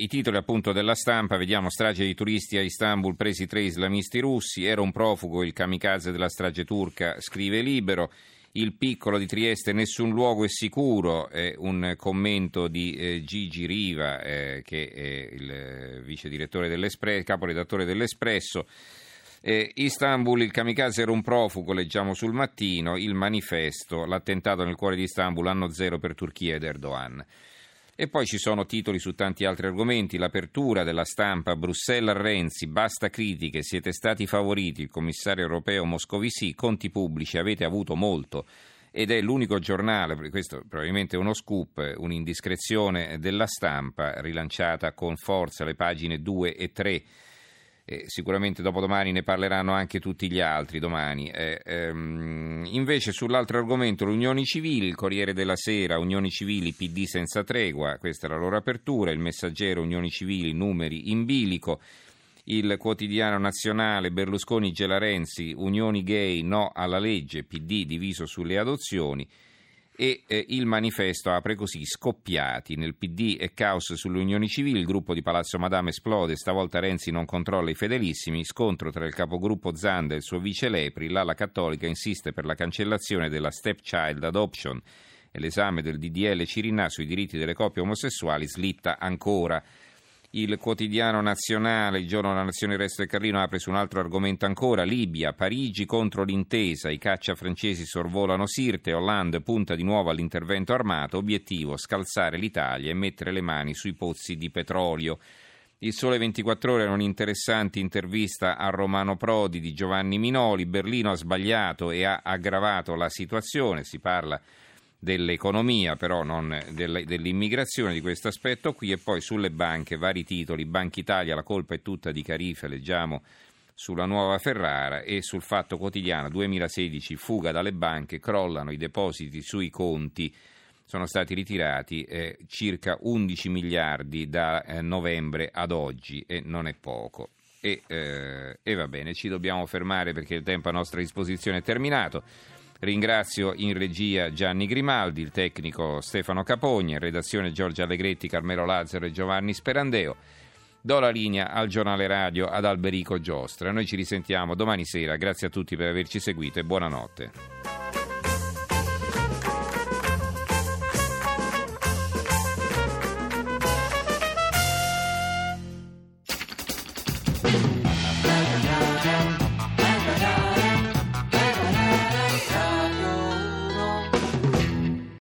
I titoli appunto della stampa, vediamo strage di turisti a Istanbul presi tre islamisti russi, era un profugo il kamikaze della strage turca, scrive Libero, il piccolo di Trieste nessun luogo è sicuro, è un commento di eh, Gigi Riva eh, che è il vice direttore dell'Espresso, caporedattore dell'Espresso. Eh, Istanbul, il kamikaze era un profugo, leggiamo sul mattino, il manifesto, l'attentato nel cuore di Istanbul, anno zero per Turchia ed Erdogan. E poi ci sono titoli su tanti altri argomenti, l'apertura della stampa, Bruxelles a Renzi, basta critiche, siete stati favoriti, il commissario europeo Moscovici, conti pubblici, avete avuto molto. Ed è l'unico giornale, questo probabilmente è uno scoop, un'indiscrezione della stampa rilanciata con forza le pagine 2 e 3 eh, sicuramente dopodomani ne parleranno anche tutti gli altri domani. Eh, ehm, invece sull'altro argomento, le unioni civili, il Corriere della Sera, unioni civili, PD senza tregua, questa è la loro apertura, il messaggero, unioni civili, numeri in bilico. Il quotidiano nazionale Berlusconi Gelarenzi, unioni gay, no alla legge, PD diviso sulle adozioni e eh, il manifesto apre così scoppiati. Nel PD e caos sulle unioni civili, il gruppo di Palazzo Madame esplode, stavolta Renzi non controlla i fedelissimi, scontro tra il capogruppo Zanda e il suo vice Lepri, l'ala cattolica insiste per la cancellazione della stepchild adoption e l'esame del DDL Cirinà sui diritti delle coppie omosessuali slitta ancora il quotidiano nazionale, il giorno della nazione resto del Carlino apre su un altro argomento ancora, Libia, Parigi contro l'intesa, i caccia francesi sorvolano Sirte, Hollande punta di nuovo all'intervento armato, obiettivo scalzare l'Italia e mettere le mani sui pozzi di petrolio. Il Sole 24 Ore è un'interessante intervista a Romano Prodi di Giovanni Minoli, Berlino ha sbagliato e ha aggravato la situazione, si parla dell'economia, però non dell'immigrazione, di questo aspetto qui, e poi sulle banche, vari titoli, Banca Italia, la colpa è tutta di Carife, leggiamo sulla nuova Ferrara e sul Fatto Quotidiano 2016, fuga dalle banche, crollano i depositi sui conti, sono stati ritirati eh, circa 11 miliardi da eh, novembre ad oggi e non è poco. E, eh, e va bene, ci dobbiamo fermare perché il tempo a nostra disposizione è terminato. Ringrazio in regia Gianni Grimaldi, il tecnico Stefano Capogna, in redazione Giorgia Allegretti, Carmelo Lazzaro e Giovanni Sperandeo. Do la linea al giornale radio ad Alberico Giostra. Noi ci risentiamo domani sera. Grazie a tutti per averci seguito e buonanotte.